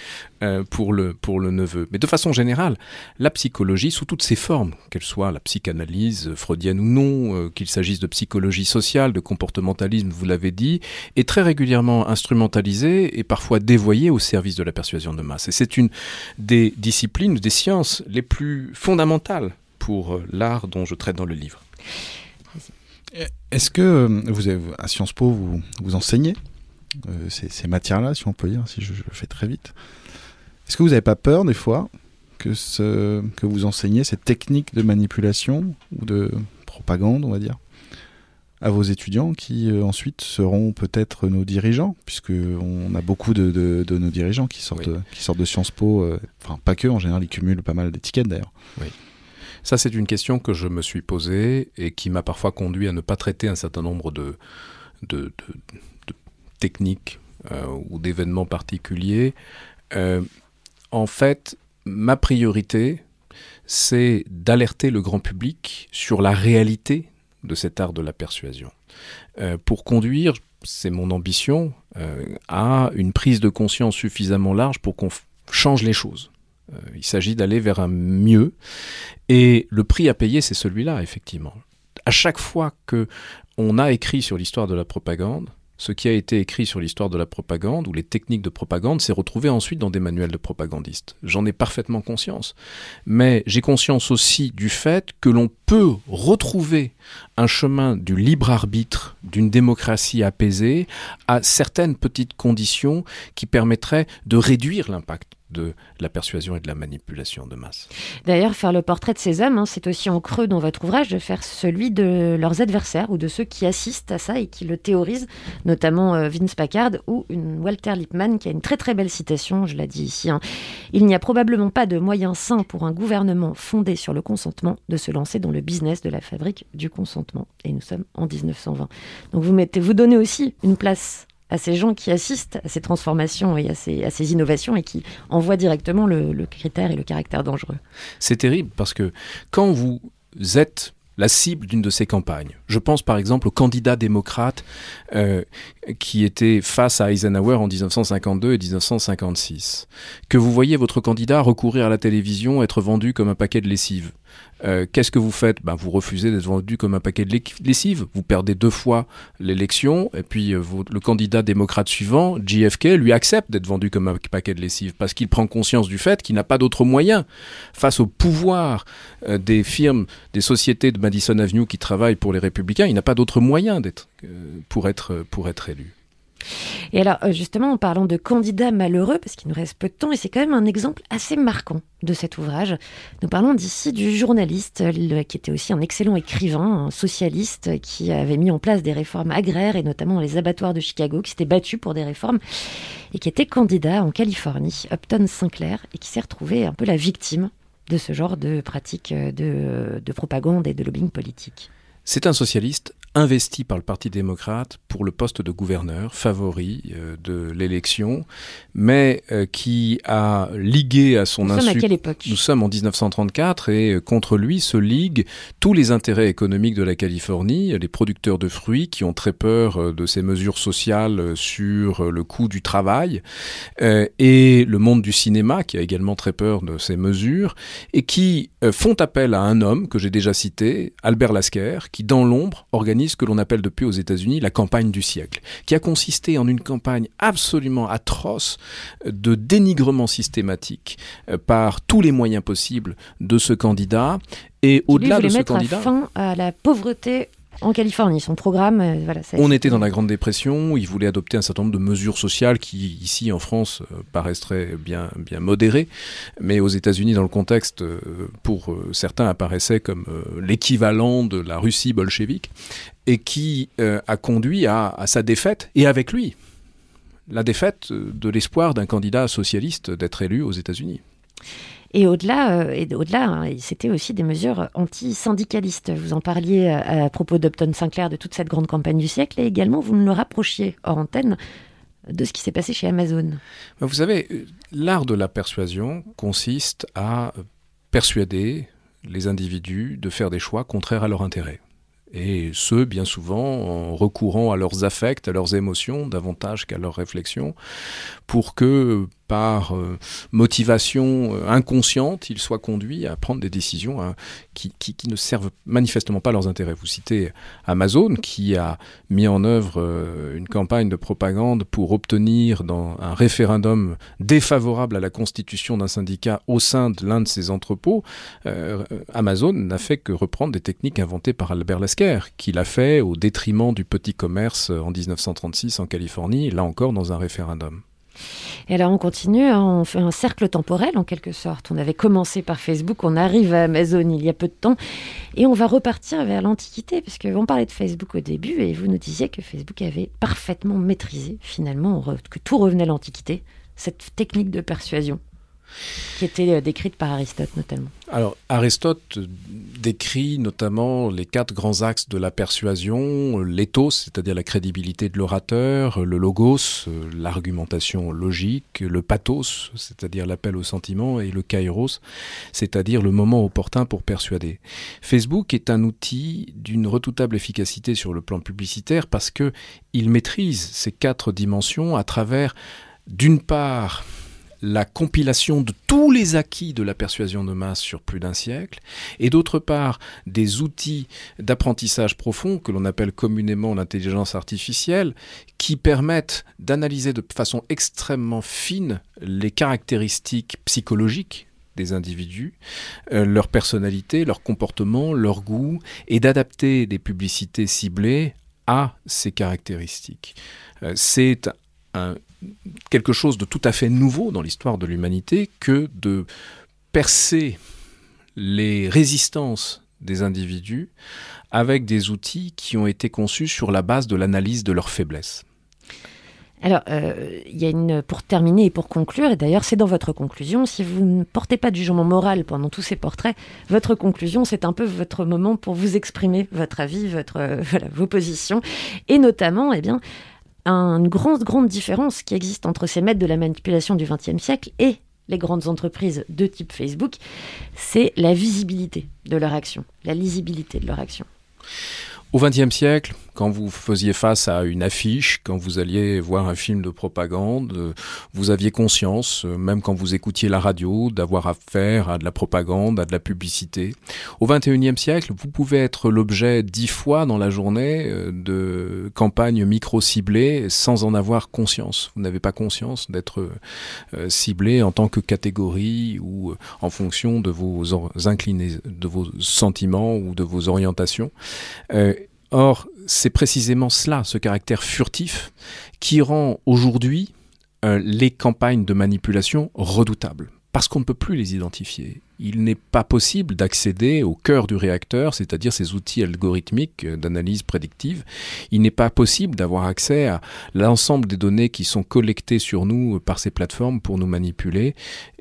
euh, pour, le, pour le neveu. Mais de façon générale, la psychologie, sous toutes ses formes, qu'elle soit la psychanalyse freudienne ou non, euh, qu'il s'agisse de psychologie sociale, de comportementalisme, vous l'avez dit, est très régulièrement instrumentalisée et parfois dévoyée au service de la persuasion de masse. Et c'est une des disciplines, des sciences les plus fondamentales pour euh, l'art dont je traite dans le livre. Est-ce que vous avez, à Sciences Po, vous, vous enseignez? Ces, matières-là, si on peut dire, si je, je le fais très vite est-ce que vous n'avez pas peur des fois que, ce, que vous enseignez cette technique de manipulation ou de propagande, on va dire, à vos étudiants qui euh, ensuite seront peut-être nos dirigeants, puisque on a beaucoup de, de, de nos dirigeants qui sortent, Oui. qui sortent de Sciences Po, euh, enfin pas que, en général ils cumulent pas mal d'étiquettes d'ailleurs. Oui. Ça, c'est une question que je me suis posée et qui m'a parfois conduit à ne pas traiter un certain nombre de, de, de- de techniques euh, ou d'événements particuliers. En fait, ma priorité, c'est d'alerter le grand public sur la réalité de cet art de la persuasion. Euh, pour conduire, c'est mon ambition, euh, à une prise de conscience suffisamment large pour qu'on change les choses. Euh, il s'agit d'aller vers un mieux. Et le prix à payer, c'est celui-là, effectivement. À chaque fois que on a écrit sur l'histoire de la propagande, ce qui a été écrit sur l'histoire de la propagande ou les techniques de propagande s'est retrouvé ensuite dans des manuels de propagandistes. J'en ai parfaitement conscience. Mais j'ai conscience aussi du fait que l'on peut retrouver un chemin du libre arbitre, d'une démocratie apaisée, à certaines petites conditions qui permettraient de réduire l'impact de la persuasion et de la manipulation de masse. D'ailleurs, faire le portrait de ces hommes, hein, c'est aussi en creux dans votre ouvrage de faire celui de leurs adversaires ou de ceux qui assistent à ça et qui le théorisent, notamment euh, Vince Packard ou une Walter Lippmann qui a une très très belle citation, je l'ai dit ici. hein. Il n'y a probablement pas de moyen sain pour un gouvernement fondé sur le consentement de se lancer dans le business de la fabrique du consentement. Et nous sommes en 1920. Donc vous mettez, vous donnez aussi une place à ces gens qui assistent à ces transformations et à ces, à ces innovations et qui envoient directement le, le critère et le caractère dangereux. C'est terrible parce que quand vous êtes la cible d'une de ces campagnes. Je pense par exemple au candidat démocrate euh, qui était face à Eisenhower en 1952 et 1956. Que vous voyez votre candidat recourir à la télévision, être vendu comme un paquet de lessive. Euh, Qu'est-ce que vous faites? Ben, Vous refusez d'être vendu comme un paquet de lessive. Vous perdez deux fois l'élection et puis euh, le candidat démocrate suivant, JFK, lui accepte d'être vendu comme un paquet de lessive parce qu'il prend conscience du fait qu'il n'a pas d'autre moyen face au pouvoir des firmes, des sociétés de Madison Avenue qui travaillent pour les républicains. Il n'a pas d'autre moyen d'être euh, pour être pour être élu. Et alors, euh, justement, en parlant de candidats malheureux, parce qu'il nous reste peu de temps, et c'est quand même un exemple assez marquant de cet ouvrage, nous parlons d'ici du journaliste, euh, qui était aussi un excellent écrivain, un socialiste, euh, qui avait mis en place des réformes agraires, et notamment dans les abattoirs de Chicago, qui s'était battu pour des réformes, et qui était candidat en Californie, Upton Sinclair, et qui s'est retrouvé un peu la victime de ce genre de pratiques euh, de propagande et de lobbying politique. C'est un socialiste investi par le Parti démocrate pour le poste de gouverneur, favori euh, de l'élection, mais euh, qui a ligué à son Nous sommes à insu quelle époque? Nous sommes en 1934 et euh, contre lui se liguent tous les intérêts économiques de la Californie, les producteurs de fruits qui ont très peur de ces mesures sociales sur le coût du travail, et le monde du cinéma qui a également très peur de ces mesures, et qui font appel à un homme que j'ai déjà cité, Albert Lasker, qui dans l'ombre organise ce que l'on appelle depuis aux États-Unis la campagne du siècle, qui a consisté en une campagne absolument atroce de dénigrement systématique euh, par tous les moyens possibles de ce candidat. Et au-delà de ce mettre candidat, fin à la pauvreté en Californie. Son programme, euh, on était dans la Grande Dépression, il voulait adopter un certain nombre de mesures sociales qui, ici en France, euh, paraisseraient bien, bien modérées, mais aux États-Unis, dans le contexte, euh, pour certains, apparaissaient comme l'équivalent de la Russie bolchevique, et qui a conduit à, à sa défaite, et avec lui, la défaite de l'espoir d'un candidat socialiste d'être élu aux États-Unis. Et au-delà, euh, et au-delà, hein, c'était aussi des mesures anti-syndicalistes. Vous en parliez à, à propos d'Upton Sinclair, de toute cette grande campagne du siècle, et également vous me le rapprochiez hors antenne de ce qui s'est passé chez Amazon. Vous savez, l'art de la persuasion consiste à persuader les individus de faire des choix contraires à leur intérêt. Et ce, bien souvent, en recourant à leurs affects, à leurs émotions, davantage qu'à leurs réflexions, pour que par euh, motivation euh, inconsciente, ils soient conduits à prendre des décisions hein, qui, ne servent manifestement pas leurs intérêts. Vous citez Amazon qui a mis en œuvre euh, une campagne de propagande pour obtenir dans un référendum défavorable à la constitution d'un syndicat au sein de l'un de ses entrepôts. Amazon n'a fait que reprendre des techniques inventées par Albert Lasker, qu'il a fait au détriment du petit commerce en 1936 en Californie, là encore dans un référendum. Et alors on continue, hein, on fait un cercle temporel en quelque sorte. On avait commencé par Facebook, on arrive à Amazon il y a peu de temps, et on va repartir vers l'Antiquité, puisque on parlait de Facebook au début, et vous nous disiez que Facebook avait parfaitement maîtrisé finalement, que tout revenait à l'Antiquité, cette technique de persuasion qui était décrite par Aristote notamment. Alors Aristote décrit notamment les quatre grands axes de la persuasion, l'éthos, c'est-à-dire la crédibilité de l'orateur, le logos, l'argumentation logique, le pathos, c'est-à-dire l'appel au sentiment, et le kairos, c'est-à-dire le moment opportun pour persuader. Facebook est un outil d'une redoutable efficacité sur le plan publicitaire parce que il maîtrise ces quatre dimensions à travers, d'une part, la compilation de tous les acquis de la persuasion de masse sur plus d'un siècle, et d'autre part des outils d'apprentissage profond que l'on appelle communément l'intelligence artificielle, qui permettent d'analyser de façon extrêmement fine les caractéristiques psychologiques des individus, euh, leur personnalité, leur comportement, leur goût, et d'adapter des publicités ciblées à ces caractéristiques. Euh, C'est un, quelque chose de tout à fait nouveau dans l'histoire de l'humanité que de percer les résistances des individus avec des outils qui ont été conçus sur la base de l'analyse de leurs faiblesses. Alors, euh, y a une pour terminer et pour conclure, et d'ailleurs c'est dans votre conclusion, si vous ne portez pas de jugement moral pendant tous ces portraits, votre conclusion c'est un peu votre moment pour vous exprimer votre avis, votre euh, vos positions, et notamment, eh bien, une grande, grande différence qui existe entre ces maîtres de la manipulation du XXe siècle et les grandes entreprises de type Facebook, c'est la visibilité de leur action, la lisibilité de leur action. Au XXe siècle, quand vous faisiez face à une affiche, quand vous alliez voir un film de propagande, vous aviez conscience, même quand vous écoutiez la radio, d'avoir affaire à de la propagande, à de la publicité. Au XXIe siècle, vous pouvez être l'objet dix fois dans la journée de campagnes micro-ciblées sans en avoir conscience. Vous n'avez pas conscience d'être ciblé en tant que catégorie ou en fonction de vos de vos sentiments ou de vos orientations. Euh, Or, c'est précisément cela, ce caractère furtif, qui rend aujourd'hui euh, les campagnes de manipulation redoutables. Parce qu'on ne peut plus les identifier. Il n'est pas possible d'accéder au cœur du réacteur, c'est-à-dire ces outils algorithmiques d'analyse prédictive. Il n'est pas possible d'avoir accès à l'ensemble des données qui sont collectées sur nous par ces plateformes pour nous manipuler.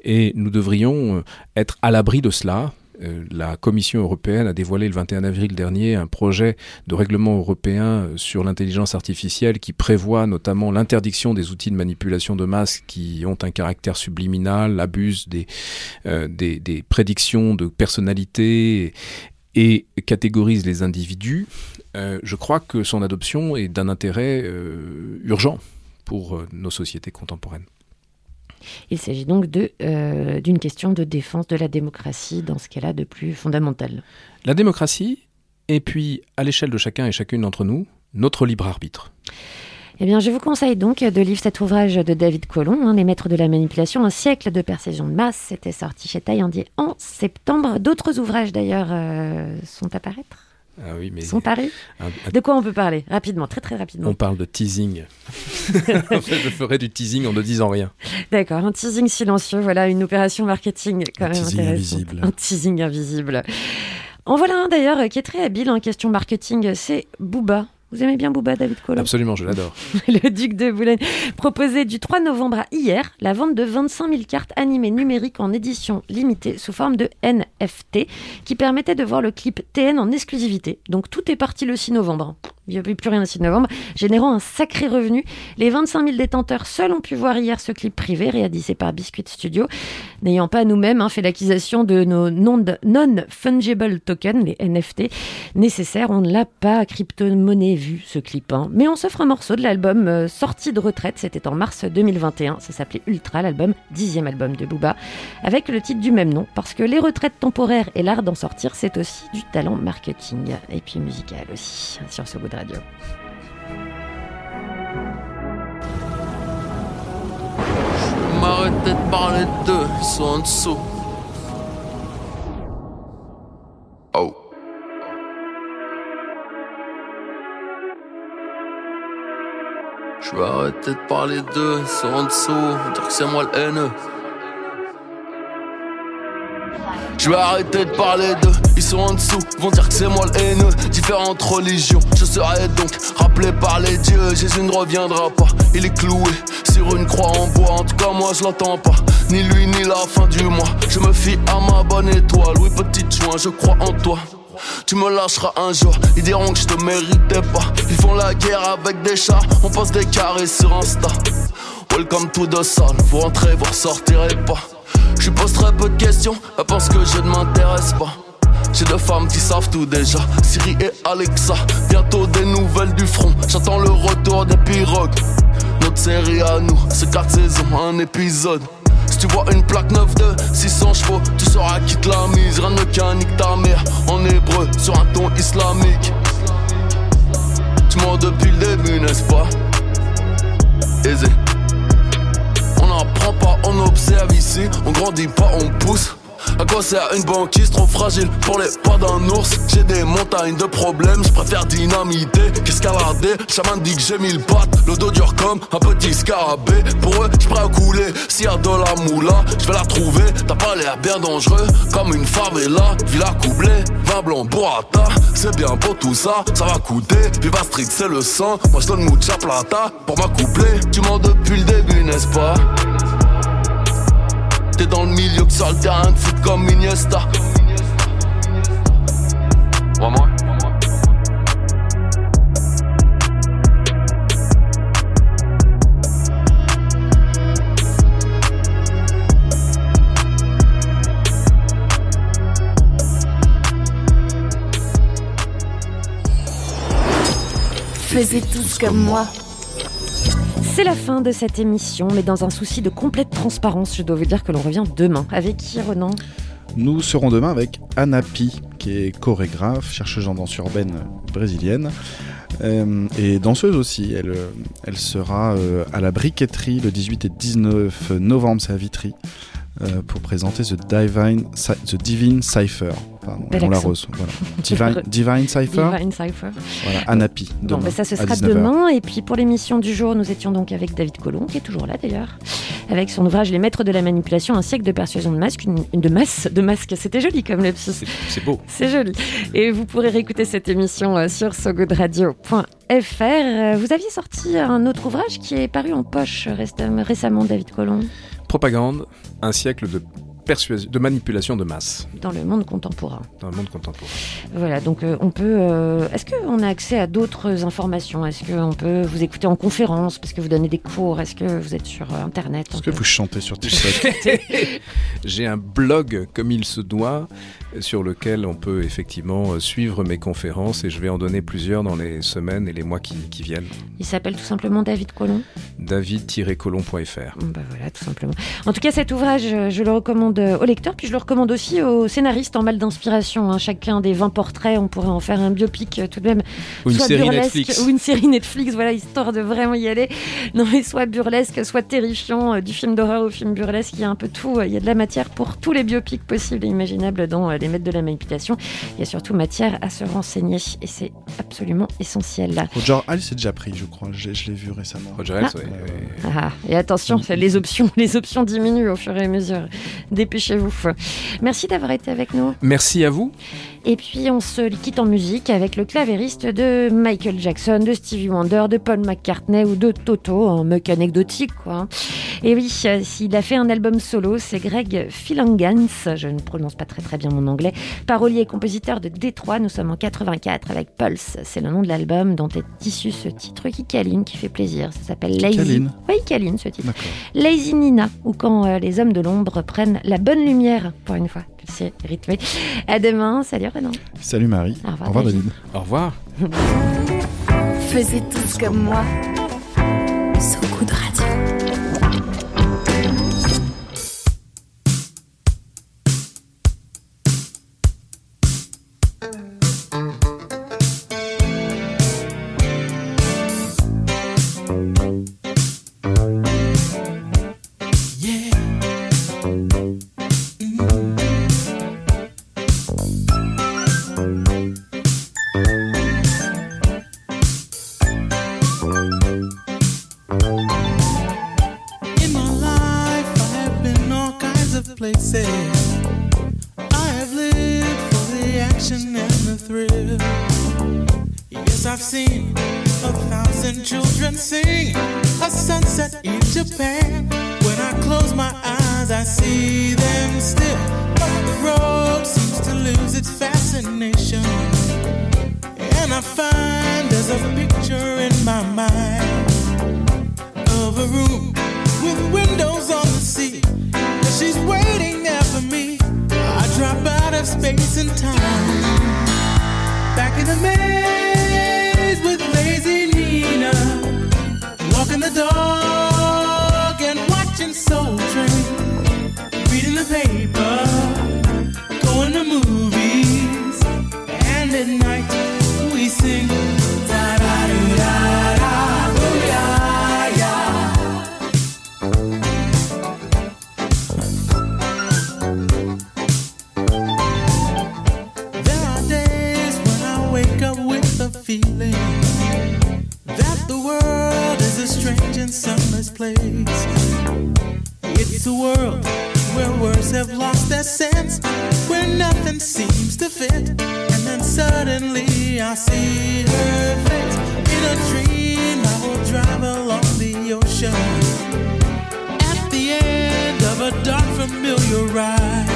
Et nous devrions être à l'abri de cela, la Commission européenne a dévoilé le 21 avril dernier un projet de règlement européen sur l'intelligence artificielle qui prévoit notamment l'interdiction des outils de manipulation de masse qui ont un caractère subliminal, des, euh, des, prédictions de personnalité et, catégorise les individus. Euh, je crois que son adoption est d'un intérêt euh, urgent pour nos sociétés contemporaines. Il s'agit donc d'une euh, question de défense de la démocratie dans ce cas-là de plus fondamental. La démocratie, et puis à l'échelle de chacun et chacune d'entre nous, notre libre arbitre. Eh bien, je vous conseille donc de lire cet ouvrage de David Colomb, hein, Les maîtres de la manipulation, un siècle de persuasion de masse. C'était sorti chez Taillandier en septembre. D'autres ouvrages, d'ailleurs, euh, sont à paraître. Ah oui, mais un... De quoi on peut parler Rapidement, très très rapidement. On parle de teasing. en fait, je ferai du teasing en ne disant rien. D'accord, un teasing silencieux, voilà, une opération marketing quand un même teasing invisible. Un teasing invisible. En voilà un d'ailleurs qui est très habile en question marketing, c'est Booba. Vous aimez bien Booba, David Collomb Absolument, je l'adore. Le duc de Boulogne proposait du 3 novembre à hier la vente de 25 000 cartes animées numériques en édition limitée sous forme de NFT qui permettait de voir le clip TN en exclusivité. Donc tout est parti le 6 novembre. Il n'y avait plus rien le 6 novembre, générant un sacré revenu. Les 25 000 détenteurs seuls ont pu voir hier ce clip privé réalisé par Biscuit Studio, n'ayant pas nous-mêmes hein, fait l'acquisition de nos non-fungible tokens, les NFT, nécessaires. On ne l'a pas crypto-monnaie vu ce clip. hein. Mais on s'offre un morceau de l'album euh, sorti de retraite, c'était en mars 2021. Ça s'appelait Ultra, l'album, dixième album de Booba, avec le titre du même nom, parce que les retraites temporaires et l'art d'en sortir, c'est aussi du talent marketing et puis musical aussi, sur ce bout de radio. M'arrêter de parler d'eux, ils sont en dessous. Oh. Je vais arrêter de parler d'eux, ils sont en dessous. Dire que c'est moi le haineux. Je vais arrêter de parler d'eux, ils sont en dessous, vont dire que c'est moi le haineux. Différentes religions, je serai donc rappelé par les dieux. Jésus ne reviendra pas, il est cloué sur une croix en bois. En tout cas, moi je l'entends pas, ni lui ni la fin du mois. Je me fie à ma bonne étoile, oui, petite joint, je crois en toi. Tu me lâcheras un jour, ils diront que je te méritais pas. Ils font la guerre avec des chats, on passe des carrés sur Insta. Welcome to the sun, vous rentrez, vous ressortirez pas. Je pose très peu de questions, elle pense que je ne m'intéresse pas. J'ai deux femmes qui savent tout déjà, Siri et Alexa. Bientôt des nouvelles du front, j'attends le retour des pirogues. Notre série à nous, c'est quatre saisons, un épisode. Si tu vois une plaque 9 de 600 chevaux, tu sauras qui te la mise. Rien de mécanique ta mère, en hébreu, sur un ton islamique. Tu mens depuis le début, n'est-ce pas? Aisé. On observe ici. On grandit pas, on pousse. À quoi sert une banquise trop fragile pour les pas d'un ours J'ai des montagnes de problèmes, je préfère dynamiter qu'escalader. Chaman dit que j'ai mille pattes, le dos dur comme un petit scarabée. Pour eux, je prêt à couler. S'il y a de la moula, je vais la trouver. T'as pas l'air bien dangereux, comme une favela. Villa coublée, vin blanc, burrata. C'est bien beau tout ça, ça va coûter. Viva Street, c'est le sang. Moi je donne mucha plata pour m'accoupler. Tu mens depuis le début, n'est-ce pas? T'es dans le milieu que sur le terrain de foot comme Iniesta. Vraiment Faisez tous comme moi. C'est la fin de cette émission, mais dans un souci de complète transparence, je dois vous dire que l'on revient demain. Avec qui, Renan? Nous serons demain avec Anna Pi, qui est chorégraphe, chercheuse en danse urbaine brésilienne. Euh, et danseuse aussi, elle, euh, sera euh, à la briqueterie le 18 et 19 novembre, c'est à Vitry, euh, pour présenter The Divine, Cy- The Divine Cypher. Pardon, on la rose, voilà. Divine, Divine Cypher Divine Cypher. Voilà, Anna Pi. Bon, demain, ben ça, ce sera 19h. demain. Et puis pour l'émission du jour, nous étions donc avec David Colomb, qui est toujours là d'ailleurs, avec son ouvrage Les maîtres de la manipulation, un siècle de persuasion de masque, une, une de masse, de masque. C'était joli comme le C'est c'est beau. C'est joli. Et vous pourrez réécouter cette émission euh, sur sogoodradio.fr. Vous aviez sorti un autre ouvrage qui est paru en poche récem- récemment, David Colomb, Propagande, un siècle de persuasion, de manipulation de masse dans le monde contemporain. dans le monde contemporain. Voilà, donc euh, on peut. euh, Est-ce qu'on a accès à d'autres informations? Est-ce qu'on peut vous écouter en conférence parce que vous donnez des cours? Est-ce que vous êtes sur euh, Internet Est-ce que peut- vous chantez sur TikTok J'ai un blog comme il se doit sur lequel on peut effectivement euh, suivre mes conférences et je vais en donner plusieurs dans les semaines et les mois qui, qui viennent. Il s'appelle tout simplement David Colomb. david-colon.fr. Bah voilà, tout simplement. En tout cas, cet ouvrage, euh, je le recommande euh, aux lecteurs, puis je le recommande aussi aux scénaristes en mal d'inspiration. hein. Chacun des 20 portraits, on pourrait en faire un biopic tout de même. Ou une soit série burlesque, Netflix. Ou une série Netflix, voilà, histoire de vraiment y aller. Non, mais soit burlesque, soit terrifiant, du film d'horreur au film burlesque, il y a un peu tout. Il y a de la matière pour tous les biopics possibles et imaginables dans Les Maîtres de la Manipulation. Il y a surtout matière à se renseigner et c'est absolument essentiel. Roger Hall s'est déjà pris, je crois. Je, je l'ai vu récemment. Roger Ailes, Ah. ouais, ouais. Ah, et attention, c'est les options, les options diminuent au fur et à mesure. Dépêchez-vous. Merci d'avoir été avec nous. Merci à vous. Et puis on se quitte en musique avec le clavériste de Michael Jackson, de Stevie Wonder, de Paul McCartney ou de Toto, un mec anecdotique quoi. Et oui, euh, s'il a fait un album solo, c'est Greg Philangans, je ne prononce pas très très bien mon anglais, parolier et compositeur de Détroit, nous sommes en 84 avec Pulse, c'est le nom de l'album dont est issu ce titre qui câline, qui fait plaisir, ça s'appelle Lazy. Oui, câline ce titre. Lazy Nina, ou quand euh, les hommes de l'ombre prennent la bonne lumière, pour une fois, c'est rythmé. À demain, salut Renan. Salut Marie. Au revoir, David. Au revoir. Faisiez tous comme moi. So Good Radio. Fit. And then suddenly I see her face. In a dream, I will drive along the ocean. At the end of a dark, familiar ride.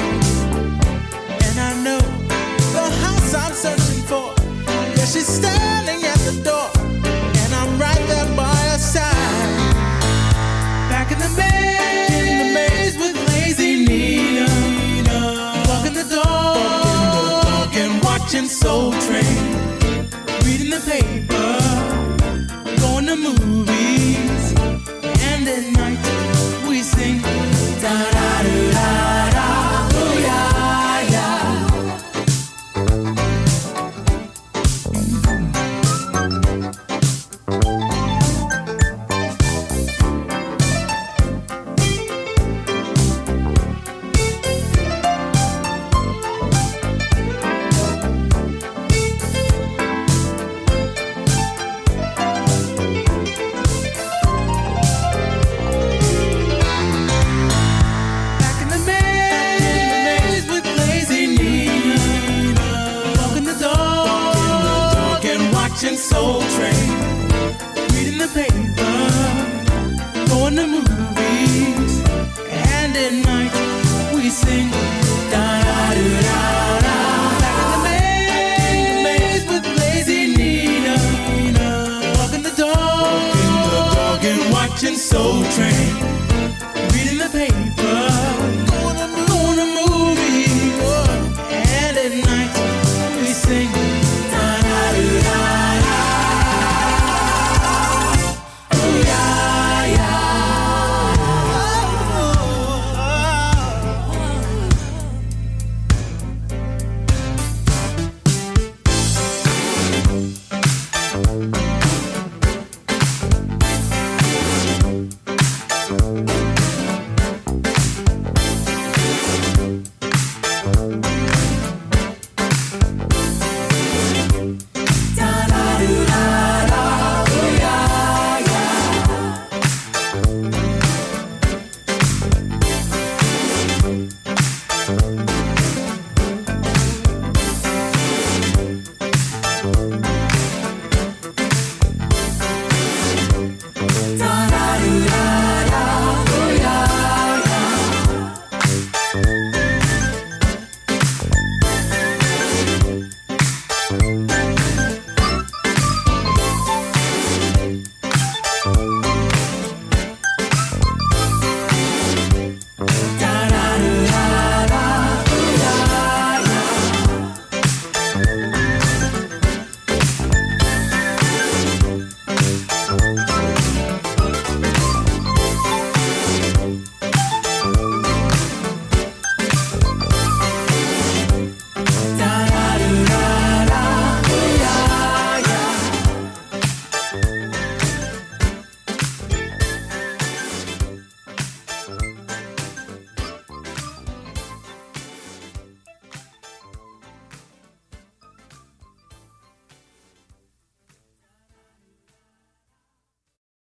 And I know the house I'm searching for. Yeah, she's standing watching Soul Train. Reading the paper, going to movies.